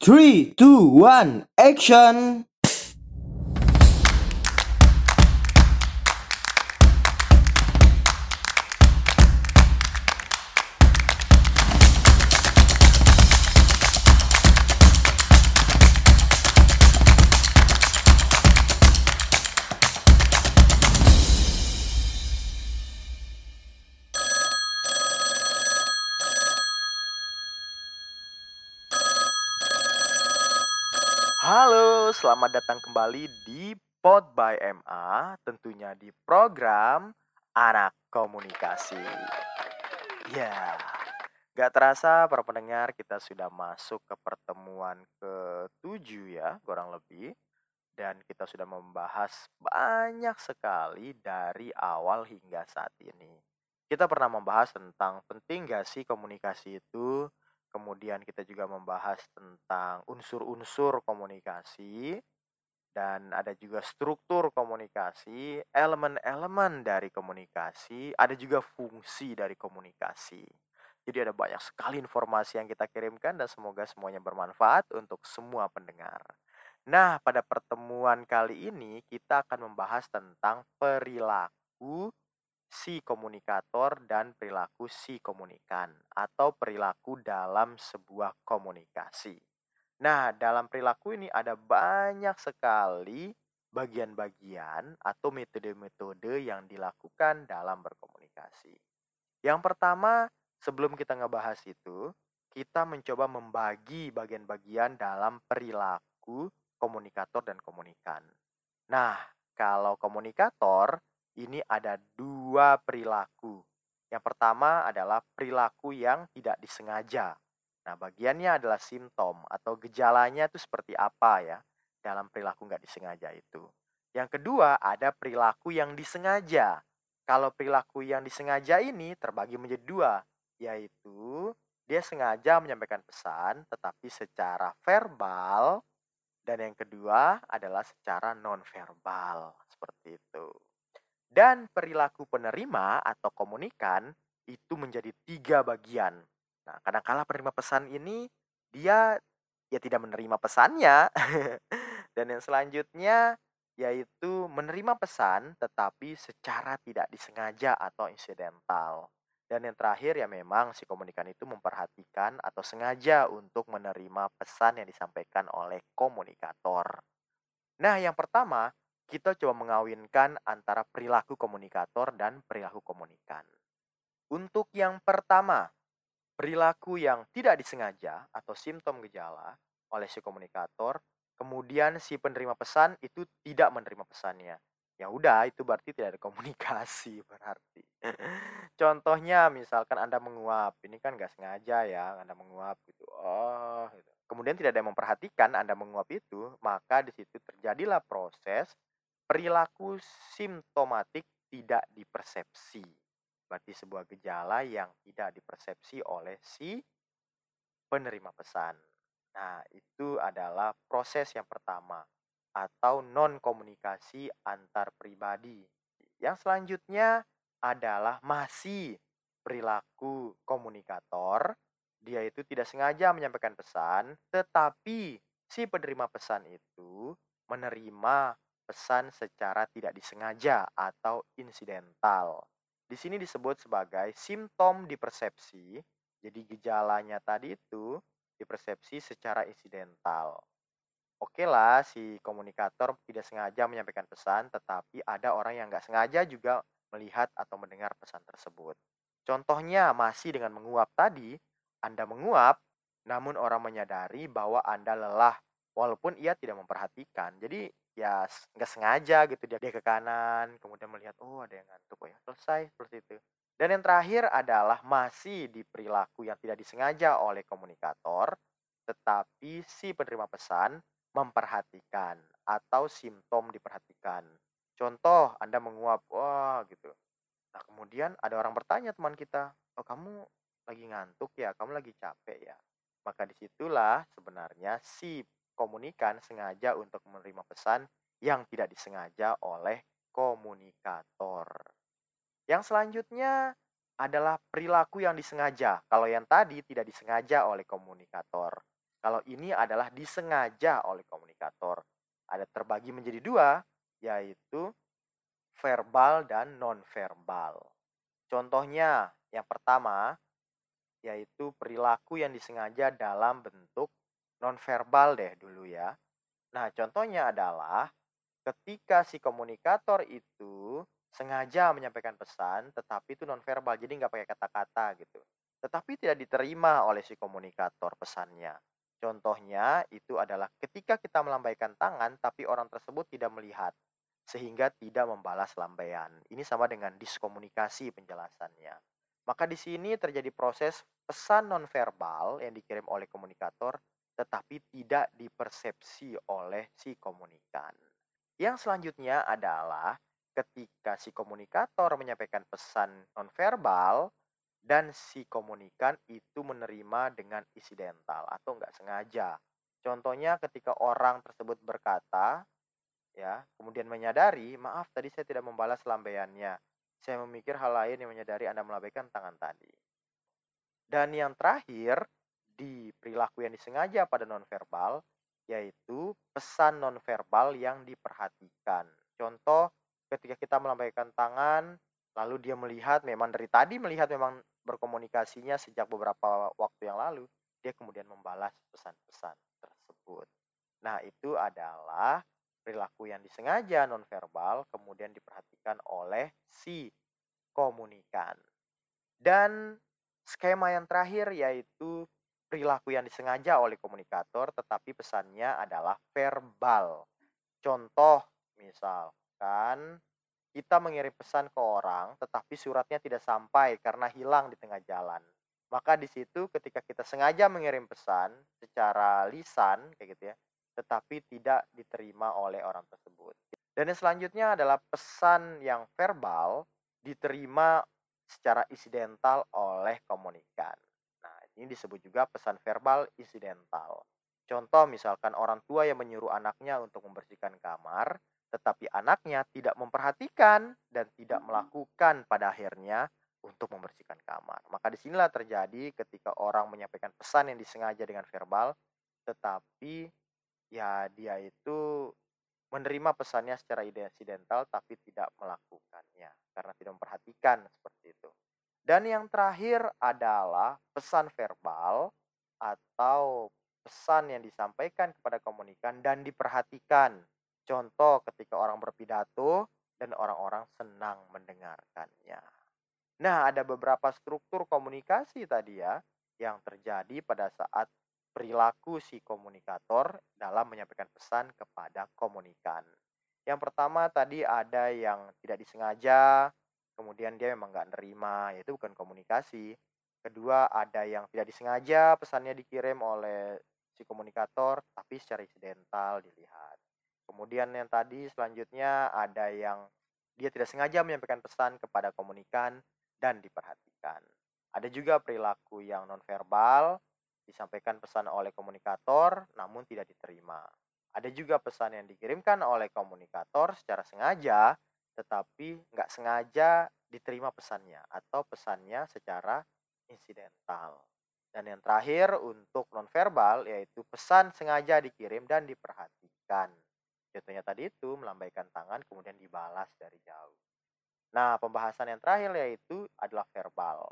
Three, two, one, action! Selamat datang kembali di Pod by MA, tentunya di program Anak Komunikasi. Ya, gak terasa para pendengar kita sudah masuk ke pertemuan ke-7 ya, kurang lebih. Dan kita sudah membahas banyak sekali dari awal hingga saat ini. Kita pernah membahas tentang penting gak sih komunikasi itu, Kemudian kita juga membahas tentang unsur-unsur komunikasi dan ada juga struktur komunikasi, elemen-elemen dari komunikasi, ada juga fungsi dari komunikasi. Jadi ada banyak sekali informasi yang kita kirimkan dan semoga semuanya bermanfaat untuk semua pendengar. Nah, pada pertemuan kali ini kita akan membahas tentang perilaku si komunikator dan perilaku si komunikan atau perilaku dalam sebuah komunikasi. Nah, dalam perilaku ini ada banyak sekali bagian-bagian atau metode-metode yang dilakukan dalam berkomunikasi. Yang pertama, sebelum kita ngebahas itu, kita mencoba membagi bagian-bagian dalam perilaku komunikator dan komunikan. Nah, kalau komunikator ini ada dua perilaku. Yang pertama adalah perilaku yang tidak disengaja. Nah, bagiannya adalah simptom atau gejalanya itu seperti apa ya dalam perilaku nggak disengaja itu. Yang kedua ada perilaku yang disengaja. Kalau perilaku yang disengaja ini terbagi menjadi dua, yaitu dia sengaja menyampaikan pesan tetapi secara verbal dan yang kedua adalah secara non-verbal seperti itu. Dan perilaku penerima atau komunikan itu menjadi tiga bagian. Nah, kadang-kala penerima pesan ini dia ya tidak menerima pesannya. Dan yang selanjutnya yaitu menerima pesan tetapi secara tidak disengaja atau insidental. Dan yang terakhir ya memang si komunikan itu memperhatikan atau sengaja untuk menerima pesan yang disampaikan oleh komunikator. Nah, yang pertama, kita coba mengawinkan antara perilaku komunikator dan perilaku komunikan. Untuk yang pertama, perilaku yang tidak disengaja atau simptom gejala oleh si komunikator, kemudian si penerima pesan itu tidak menerima pesannya. Ya udah, itu berarti tidak ada komunikasi berarti. Contohnya misalkan Anda menguap, ini kan nggak sengaja ya, Anda menguap gitu. Oh, gitu. Kemudian tidak ada yang memperhatikan Anda menguap itu, maka di situ terjadilah proses Perilaku simptomatik tidak dipersepsi. Berarti sebuah gejala yang tidak dipersepsi oleh si penerima pesan. Nah, itu adalah proses yang pertama atau non komunikasi antar pribadi. Yang selanjutnya adalah masih perilaku komunikator. Dia itu tidak sengaja menyampaikan pesan, tetapi si penerima pesan itu menerima pesan secara tidak disengaja atau insidental. Di sini disebut sebagai simptom di persepsi. Jadi gejalanya tadi itu dipersepsi secara insidental. Oke lah, si komunikator tidak sengaja menyampaikan pesan, tetapi ada orang yang nggak sengaja juga melihat atau mendengar pesan tersebut. Contohnya masih dengan menguap tadi, Anda menguap, namun orang menyadari bahwa Anda lelah, walaupun ia tidak memperhatikan. Jadi ya nggak sengaja gitu dia dia ke kanan kemudian melihat oh ada yang ngantuk oh ya selesai seperti itu. Dan yang terakhir adalah masih di perilaku yang tidak disengaja oleh komunikator tetapi si penerima pesan memperhatikan atau simptom diperhatikan. Contoh anda menguap wah gitu. Nah kemudian ada orang bertanya teman kita oh kamu lagi ngantuk ya? Kamu lagi capek ya? Maka di situlah sebenarnya si komunikan sengaja untuk menerima pesan yang tidak disengaja oleh komunikator. Yang selanjutnya adalah perilaku yang disengaja. Kalau yang tadi tidak disengaja oleh komunikator. Kalau ini adalah disengaja oleh komunikator. Ada terbagi menjadi dua, yaitu verbal dan non-verbal. Contohnya, yang pertama, yaitu perilaku yang disengaja dalam bentuk non-verbal deh dulu ya. Nah, contohnya adalah ketika si komunikator itu sengaja menyampaikan pesan, tetapi itu non-verbal, jadi nggak pakai kata-kata gitu. Tetapi tidak diterima oleh si komunikator pesannya. Contohnya itu adalah ketika kita melambaikan tangan, tapi orang tersebut tidak melihat, sehingga tidak membalas lambaian. Ini sama dengan diskomunikasi penjelasannya. Maka di sini terjadi proses pesan nonverbal yang dikirim oleh komunikator tetapi tidak dipersepsi oleh si komunikan. Yang selanjutnya adalah ketika si komunikator menyampaikan pesan nonverbal dan si komunikan itu menerima dengan insidental atau nggak sengaja. Contohnya ketika orang tersebut berkata, ya, kemudian menyadari, maaf tadi saya tidak membalas lambaiannya. Saya memikir hal lain yang menyadari Anda melambaikan tangan tadi. Dan yang terakhir, di perilaku yang disengaja pada nonverbal yaitu pesan nonverbal yang diperhatikan. Contoh ketika kita melambaikan tangan lalu dia melihat memang dari tadi melihat memang berkomunikasinya sejak beberapa waktu yang lalu dia kemudian membalas pesan-pesan tersebut. Nah, itu adalah perilaku yang disengaja nonverbal kemudian diperhatikan oleh si komunikan. Dan skema yang terakhir yaitu perilaku yang disengaja oleh komunikator tetapi pesannya adalah verbal. Contoh misalkan kita mengirim pesan ke orang tetapi suratnya tidak sampai karena hilang di tengah jalan. Maka di situ ketika kita sengaja mengirim pesan secara lisan kayak gitu ya, tetapi tidak diterima oleh orang tersebut. Dan yang selanjutnya adalah pesan yang verbal diterima secara insidental oleh komunikan. Ini disebut juga pesan verbal insidental. Contoh misalkan orang tua yang menyuruh anaknya untuk membersihkan kamar, tetapi anaknya tidak memperhatikan dan tidak melakukan pada akhirnya untuk membersihkan kamar. Maka di sinilah terjadi ketika orang menyampaikan pesan yang disengaja dengan verbal, tetapi ya dia itu menerima pesannya secara insidental tapi tidak melakukannya karena tidak memperhatikan seperti itu. Dan yang terakhir adalah pesan verbal atau pesan yang disampaikan kepada komunikan dan diperhatikan. Contoh ketika orang berpidato dan orang-orang senang mendengarkannya. Nah, ada beberapa struktur komunikasi tadi ya yang terjadi pada saat perilaku si komunikator dalam menyampaikan pesan kepada komunikan. Yang pertama tadi ada yang tidak disengaja, kemudian dia memang nggak nerima, ya itu bukan komunikasi. Kedua, ada yang tidak disengaja pesannya dikirim oleh si komunikator, tapi secara insidental dilihat. Kemudian yang tadi selanjutnya ada yang dia tidak sengaja menyampaikan pesan kepada komunikan dan diperhatikan. Ada juga perilaku yang nonverbal, disampaikan pesan oleh komunikator namun tidak diterima. Ada juga pesan yang dikirimkan oleh komunikator secara sengaja tetapi nggak sengaja diterima pesannya atau pesannya secara insidental. Dan yang terakhir untuk nonverbal yaitu pesan sengaja dikirim dan diperhatikan. Contohnya tadi itu melambaikan tangan kemudian dibalas dari jauh. Nah, pembahasan yang terakhir yaitu adalah verbal.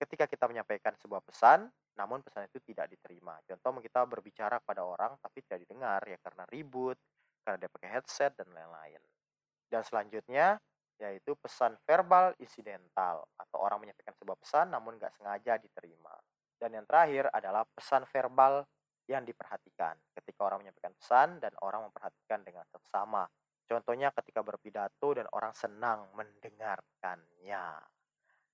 Ketika kita menyampaikan sebuah pesan, namun pesan itu tidak diterima. Contoh kita berbicara kepada orang tapi tidak didengar ya karena ribut, karena dia pakai headset dan lain-lain. Dan selanjutnya yaitu pesan verbal insidental atau orang menyampaikan sebuah pesan namun nggak sengaja diterima. Dan yang terakhir adalah pesan verbal yang diperhatikan ketika orang menyampaikan pesan dan orang memperhatikan dengan seksama. Contohnya ketika berpidato dan orang senang mendengarkannya.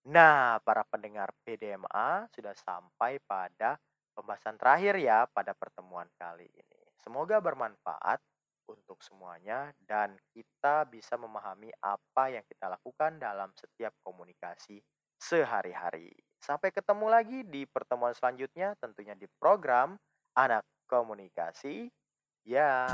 Nah, para pendengar PDMA sudah sampai pada pembahasan terakhir ya pada pertemuan kali ini. Semoga bermanfaat untuk semuanya dan kita bisa memahami apa yang kita lakukan dalam setiap komunikasi sehari-hari. Sampai ketemu lagi di pertemuan selanjutnya tentunya di program Anak Komunikasi. Ya.